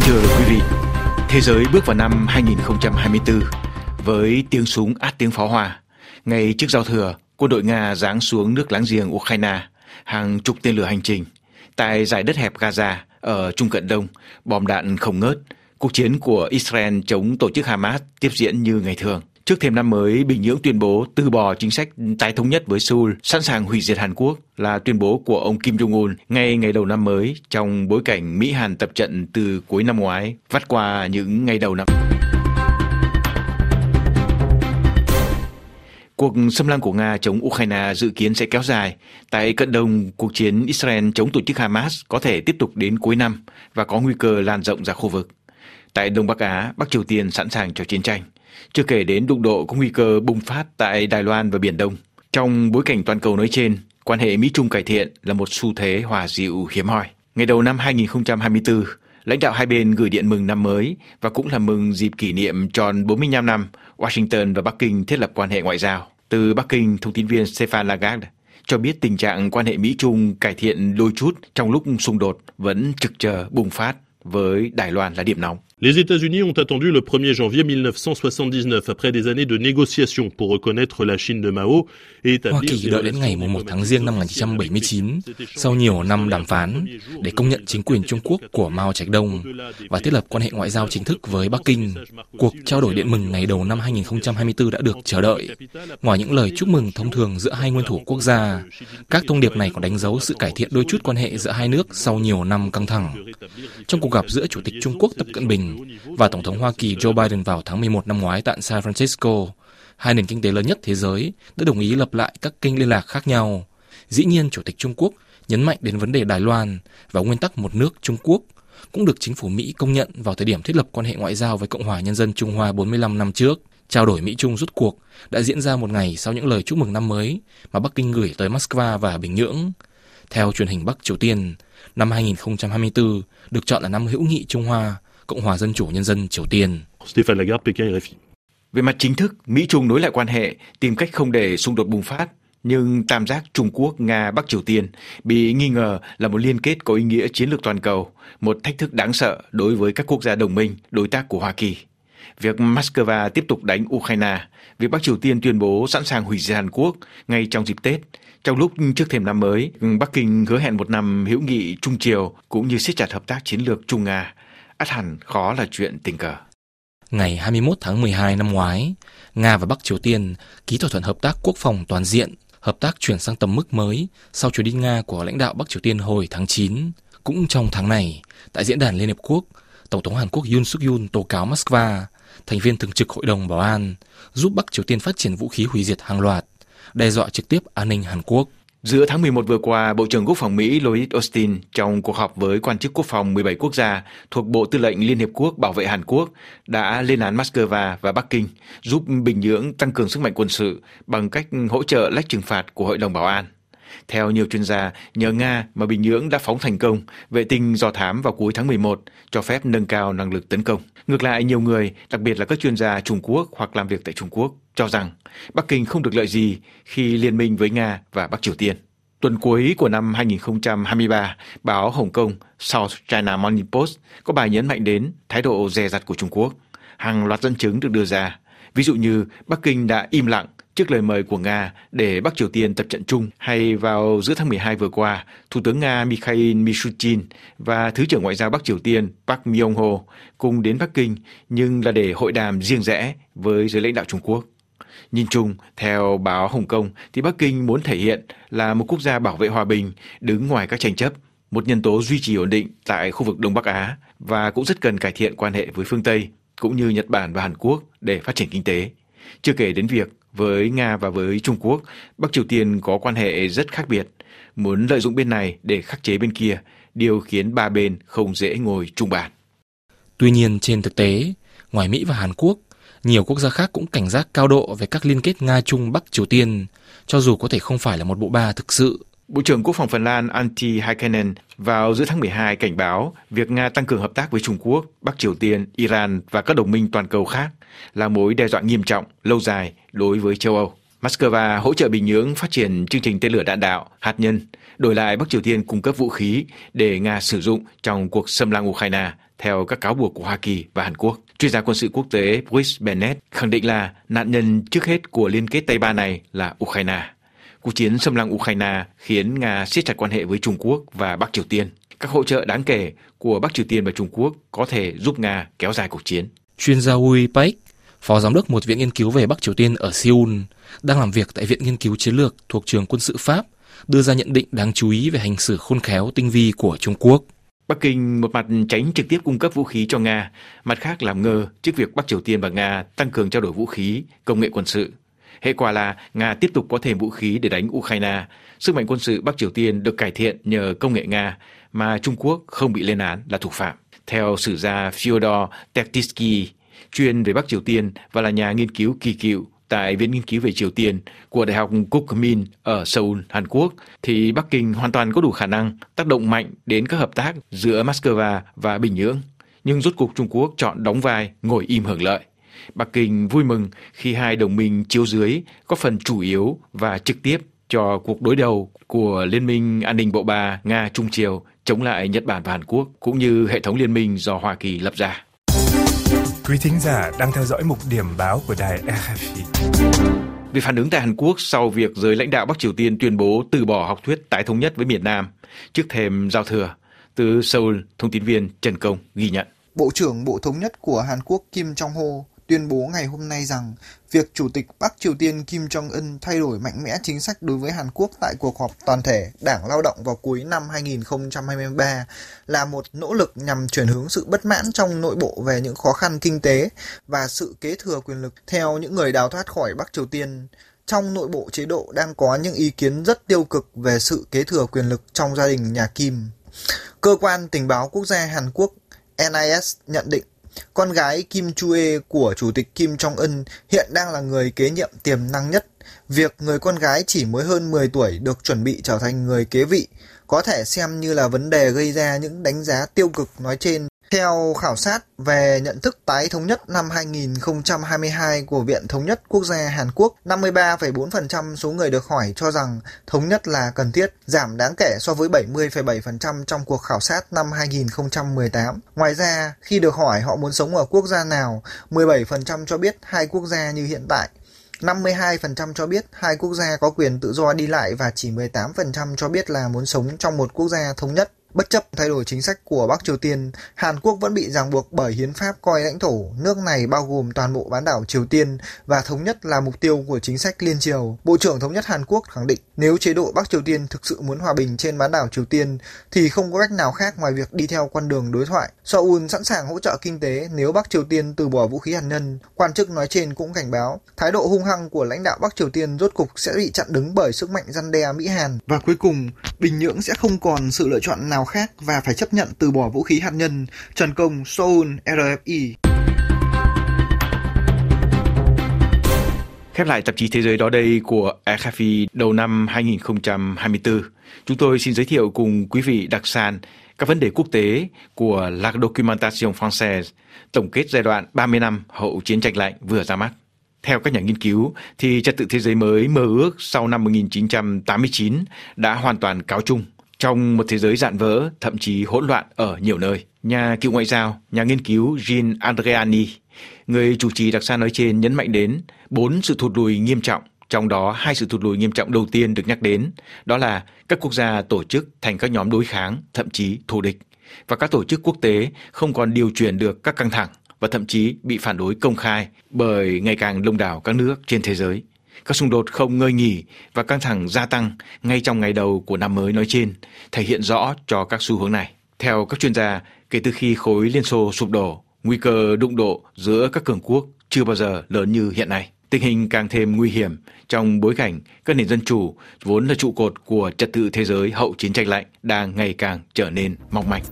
Kính thưa quý vị, thế giới bước vào năm 2024 với tiếng súng át tiếng pháo hoa. Ngay trước giao thừa, quân đội Nga giáng xuống nước láng giềng Ukraine hàng chục tên lửa hành trình. Tại giải đất hẹp Gaza ở Trung Cận Đông, bom đạn không ngớt. Cuộc chiến của Israel chống tổ chức Hamas tiếp diễn như ngày thường. Trước thêm năm mới, Bình Nhưỡng tuyên bố từ bỏ chính sách tái thống nhất với Seoul, sẵn sàng hủy diệt Hàn Quốc là tuyên bố của ông Kim Jong-un ngay ngày đầu năm mới trong bối cảnh Mỹ-Hàn tập trận từ cuối năm ngoái, vắt qua những ngày đầu năm. Cuộc xâm lăng của Nga chống Ukraine dự kiến sẽ kéo dài. Tại cận đông, cuộc chiến Israel chống tổ chức Hamas có thể tiếp tục đến cuối năm và có nguy cơ lan rộng ra khu vực. Tại Đông Bắc Á, Bắc Triều Tiên sẵn sàng cho chiến tranh. Chưa kể đến đụng độ có nguy cơ bùng phát tại Đài Loan và Biển Đông. Trong bối cảnh toàn cầu nói trên, quan hệ Mỹ-Trung cải thiện là một xu thế hòa dịu hiếm hoi. Ngày đầu năm 2024, lãnh đạo hai bên gửi điện mừng năm mới và cũng là mừng dịp kỷ niệm tròn 45 năm Washington và Bắc Kinh thiết lập quan hệ ngoại giao. Từ Bắc Kinh, thông tin viên Stefan Lagarde cho biết tình trạng quan hệ Mỹ-Trung cải thiện đôi chút trong lúc xung đột vẫn trực chờ bùng phát với Đài Loan là điểm nóng. Les États-Unis ont attendu le 1er janvier 1979 après des années de négociations pour reconnaître la Chine de Mao et établir Hoa Kỳ đợi đến ngày 1 tháng Giêng năm 1979 sau nhiều năm đàm phán để công nhận chính quyền Trung Quốc của Mao Trạch Đông và thiết lập quan hệ ngoại giao chính thức với Bắc Kinh. Cuộc trao đổi điện mừng ngày đầu năm 2024 đã được chờ đợi. Ngoài những lời chúc mừng thông thường giữa hai nguyên thủ quốc gia, các thông điệp này còn đánh dấu sự cải thiện đôi chút quan hệ giữa hai nước sau nhiều năm căng thẳng. Trong cuộc gặp giữa Chủ tịch Trung Quốc Tập Cận Bình và Tổng thống Hoa Kỳ Joe Biden vào tháng 11 năm ngoái tại San Francisco, hai nền kinh tế lớn nhất thế giới đã đồng ý lập lại các kênh liên lạc khác nhau. Dĩ nhiên, Chủ tịch Trung Quốc nhấn mạnh đến vấn đề Đài Loan và nguyên tắc một nước Trung Quốc cũng được chính phủ Mỹ công nhận vào thời điểm thiết lập quan hệ ngoại giao với Cộng hòa Nhân dân Trung Hoa 45 năm trước. Trao đổi Mỹ-Trung rút cuộc đã diễn ra một ngày sau những lời chúc mừng năm mới mà Bắc Kinh gửi tới Moscow và Bình Nhưỡng. Theo truyền hình Bắc Triều Tiên, năm 2024 được chọn là năm hữu nghị Trung Hoa Cộng hòa Dân chủ Nhân dân Triều Tiên. Về mặt chính thức, Mỹ-Trung nối lại quan hệ, tìm cách không để xung đột bùng phát. Nhưng tam giác Trung Quốc, Nga, Bắc Triều Tiên bị nghi ngờ là một liên kết có ý nghĩa chiến lược toàn cầu, một thách thức đáng sợ đối với các quốc gia đồng minh, đối tác của Hoa Kỳ. Việc Moscow tiếp tục đánh Ukraine, việc Bắc Triều Tiên tuyên bố sẵn sàng hủy diệt Hàn Quốc ngay trong dịp Tết, trong lúc trước thềm năm mới, Bắc Kinh hứa hẹn một năm hữu nghị Trung Triều cũng như siết chặt hợp tác chiến lược Trung Nga ắt hẳn khó là chuyện tình cờ. Ngày 21 tháng 12 năm ngoái, Nga và Bắc Triều Tiên ký thỏa thuận hợp tác quốc phòng toàn diện, hợp tác chuyển sang tầm mức mới sau chuyến đi Nga của lãnh đạo Bắc Triều Tiên hồi tháng 9. Cũng trong tháng này, tại diễn đàn Liên Hợp Quốc, Tổng thống Hàn Quốc Yoon suk yeol tố cáo Moscow, thành viên thường trực Hội đồng Bảo an, giúp Bắc Triều Tiên phát triển vũ khí hủy diệt hàng loạt, đe dọa trực tiếp an ninh Hàn Quốc. Giữa tháng 11 vừa qua, Bộ trưởng Quốc phòng Mỹ Lloyd Austin trong cuộc họp với quan chức quốc phòng 17 quốc gia thuộc Bộ Tư lệnh Liên Hiệp Quốc bảo vệ Hàn Quốc đã lên án Moscow và Bắc Kinh giúp Bình Nhưỡng tăng cường sức mạnh quân sự bằng cách hỗ trợ lách trừng phạt của Hội đồng Bảo an. Theo nhiều chuyên gia, nhờ Nga mà Bình Nhưỡng đã phóng thành công vệ tinh do thám vào cuối tháng 11, cho phép nâng cao năng lực tấn công. Ngược lại, nhiều người, đặc biệt là các chuyên gia Trung Quốc hoặc làm việc tại Trung Quốc, cho rằng Bắc Kinh không được lợi gì khi liên minh với Nga và Bắc Triều Tiên. Tuần cuối của năm 2023, báo Hồng Kông South China Morning Post có bài nhấn mạnh đến thái độ dè dặt của Trung Quốc. Hàng loạt dẫn chứng được đưa ra. Ví dụ như Bắc Kinh đã im lặng trước lời mời của Nga để Bắc Triều Tiên tập trận chung hay vào giữa tháng 12 vừa qua, Thủ tướng Nga Mikhail mishutin và Thứ trưởng Ngoại giao Bắc Triều Tiên Park Myung-ho cùng đến Bắc Kinh nhưng là để hội đàm riêng rẽ với giới lãnh đạo Trung Quốc. Nhìn chung, theo báo Hồng Kông, thì Bắc Kinh muốn thể hiện là một quốc gia bảo vệ hòa bình, đứng ngoài các tranh chấp, một nhân tố duy trì ổn định tại khu vực Đông Bắc Á và cũng rất cần cải thiện quan hệ với phương Tây, cũng như Nhật Bản và Hàn Quốc để phát triển kinh tế. Chưa kể đến việc với Nga và với Trung Quốc, Bắc Triều Tiên có quan hệ rất khác biệt, muốn lợi dụng bên này để khắc chế bên kia, điều khiến ba bên không dễ ngồi chung bàn. Tuy nhiên trên thực tế, ngoài Mỹ và Hàn Quốc, nhiều quốc gia khác cũng cảnh giác cao độ về các liên kết Nga-Trung Bắc Triều Tiên, cho dù có thể không phải là một bộ ba thực sự. Bộ trưởng Quốc phòng Phần Lan Antti Haikanen vào giữa tháng 12 cảnh báo việc Nga tăng cường hợp tác với Trung Quốc, Bắc Triều Tiên, Iran và các đồng minh toàn cầu khác là mối đe dọa nghiêm trọng, lâu dài đối với châu Âu. Moscow hỗ trợ Bình Nhưỡng phát triển chương trình tên lửa đạn đạo, hạt nhân, đổi lại Bắc Triều Tiên cung cấp vũ khí để Nga sử dụng trong cuộc xâm lăng Ukraine theo các cáo buộc của Hoa Kỳ và Hàn Quốc. Chuyên gia quân sự quốc tế Bruce Bennett khẳng định là nạn nhân trước hết của liên kết Tây Ba này là Ukraine. Cuộc chiến xâm lăng Ukraine khiến Nga siết chặt quan hệ với Trung Quốc và Bắc Triều Tiên. Các hỗ trợ đáng kể của Bắc Triều Tiên và Trung Quốc có thể giúp Nga kéo dài cuộc chiến. Chuyên gia Hui Paik, phó giám đốc một viện nghiên cứu về Bắc Triều Tiên ở Seoul, đang làm việc tại Viện Nghiên cứu Chiến lược thuộc trường quân sự Pháp, đưa ra nhận định đáng chú ý về hành xử khôn khéo tinh vi của Trung Quốc. Bắc Kinh một mặt tránh trực tiếp cung cấp vũ khí cho Nga, mặt khác làm ngơ trước việc Bắc Triều Tiên và Nga tăng cường trao đổi vũ khí, công nghệ quân sự. Hệ quả là Nga tiếp tục có thêm vũ khí để đánh Ukraine. Sức mạnh quân sự Bắc Triều Tiên được cải thiện nhờ công nghệ Nga, mà Trung Quốc không bị lên án là thủ phạm. Theo sử gia Fyodor Tektisky, chuyên về Bắc Triều Tiên và là nhà nghiên cứu kỳ cựu tại Viện Nghiên cứu về Triều Tiên của Đại học Kukmin ở Seoul, Hàn Quốc, thì Bắc Kinh hoàn toàn có đủ khả năng tác động mạnh đến các hợp tác giữa Moscow và Bình Nhưỡng. Nhưng rốt cuộc Trung Quốc chọn đóng vai ngồi im hưởng lợi. Bắc Kinh vui mừng khi hai đồng minh chiếu dưới có phần chủ yếu và trực tiếp cho cuộc đối đầu của Liên minh An ninh Bộ Ba Nga-Trung Triều chống lại Nhật Bản và Hàn Quốc, cũng như hệ thống liên minh do Hoa Kỳ lập ra. Quý thính giả đang theo dõi mục điểm báo của đài RFI. Về phản ứng tại Hàn Quốc sau việc giới lãnh đạo Bắc Triều Tiên tuyên bố từ bỏ học thuyết tái thống nhất với miền Nam trước thềm giao thừa, từ Seoul, thông tin viên Trần Công ghi nhận. Bộ trưởng Bộ Thống nhất của Hàn Quốc Kim Jong-ho tuyên bố ngày hôm nay rằng việc Chủ tịch Bắc Triều Tiên Kim Jong-un thay đổi mạnh mẽ chính sách đối với Hàn Quốc tại cuộc họp toàn thể Đảng Lao động vào cuối năm 2023 là một nỗ lực nhằm chuyển hướng sự bất mãn trong nội bộ về những khó khăn kinh tế và sự kế thừa quyền lực theo những người đào thoát khỏi Bắc Triều Tiên. Trong nội bộ chế độ đang có những ý kiến rất tiêu cực về sự kế thừa quyền lực trong gia đình nhà Kim. Cơ quan tình báo quốc gia Hàn Quốc NIS nhận định con gái Kim Chue của Chủ tịch Kim Jong-un hiện đang là người kế nhiệm tiềm năng nhất. Việc người con gái chỉ mới hơn 10 tuổi được chuẩn bị trở thành người kế vị có thể xem như là vấn đề gây ra những đánh giá tiêu cực nói trên theo khảo sát về nhận thức tái thống nhất năm 2022 của Viện Thống nhất Quốc gia Hàn Quốc, 53,4% số người được hỏi cho rằng thống nhất là cần thiết, giảm đáng kể so với 70,7% trong cuộc khảo sát năm 2018. Ngoài ra, khi được hỏi họ muốn sống ở quốc gia nào, 17% cho biết hai quốc gia như hiện tại, 52% cho biết hai quốc gia có quyền tự do đi lại và chỉ 18% cho biết là muốn sống trong một quốc gia thống nhất. Bất chấp thay đổi chính sách của Bắc Triều Tiên, Hàn Quốc vẫn bị ràng buộc bởi hiến pháp coi lãnh thổ nước này bao gồm toàn bộ bán đảo Triều Tiên và thống nhất là mục tiêu của chính sách liên triều. Bộ trưởng Thống nhất Hàn Quốc khẳng định nếu chế độ Bắc Triều Tiên thực sự muốn hòa bình trên bán đảo Triều Tiên thì không có cách nào khác ngoài việc đi theo con đường đối thoại. Seoul sẵn sàng hỗ trợ kinh tế nếu Bắc Triều Tiên từ bỏ vũ khí hạt nhân. Quan chức nói trên cũng cảnh báo thái độ hung hăng của lãnh đạo Bắc Triều Tiên rốt cục sẽ bị chặn đứng bởi sức mạnh răn đe Mỹ-Hàn. Và cuối cùng, Bình Nhưỡng sẽ không còn sự lựa chọn nào khác và phải chấp nhận từ bỏ vũ khí hạt nhân. Trần Công, Seoul, RFI. Khép lại tạp chí Thế giới đó đây của RFI đầu năm 2024. Chúng tôi xin giới thiệu cùng quý vị đặc sản các vấn đề quốc tế của La Documentation Française, tổng kết giai đoạn 30 năm hậu chiến tranh lạnh vừa ra mắt. Theo các nhà nghiên cứu, thì trật tự thế giới mới mơ ước sau năm 1989 đã hoàn toàn cáo chung trong một thế giới dạn vỡ, thậm chí hỗn loạn ở nhiều nơi. Nhà cựu ngoại giao, nhà nghiên cứu Jean Andreani, người chủ trì đặc sản nói trên nhấn mạnh đến bốn sự thụt lùi nghiêm trọng trong đó hai sự thụt lùi nghiêm trọng đầu tiên được nhắc đến, đó là các quốc gia tổ chức thành các nhóm đối kháng, thậm chí thù địch, và các tổ chức quốc tế không còn điều chuyển được các căng thẳng và thậm chí bị phản đối công khai bởi ngày càng đông đảo các nước trên thế giới. Các xung đột không ngơi nghỉ và căng thẳng gia tăng ngay trong ngày đầu của năm mới nói trên, thể hiện rõ cho các xu hướng này. Theo các chuyên gia, kể từ khi khối Liên Xô sụp đổ, nguy cơ đụng độ giữa các cường quốc chưa bao giờ lớn như hiện nay. Tình hình càng thêm nguy hiểm trong bối cảnh các nền dân chủ vốn là trụ cột của trật tự thế giới hậu chiến tranh lạnh đang ngày càng trở nên mong manh.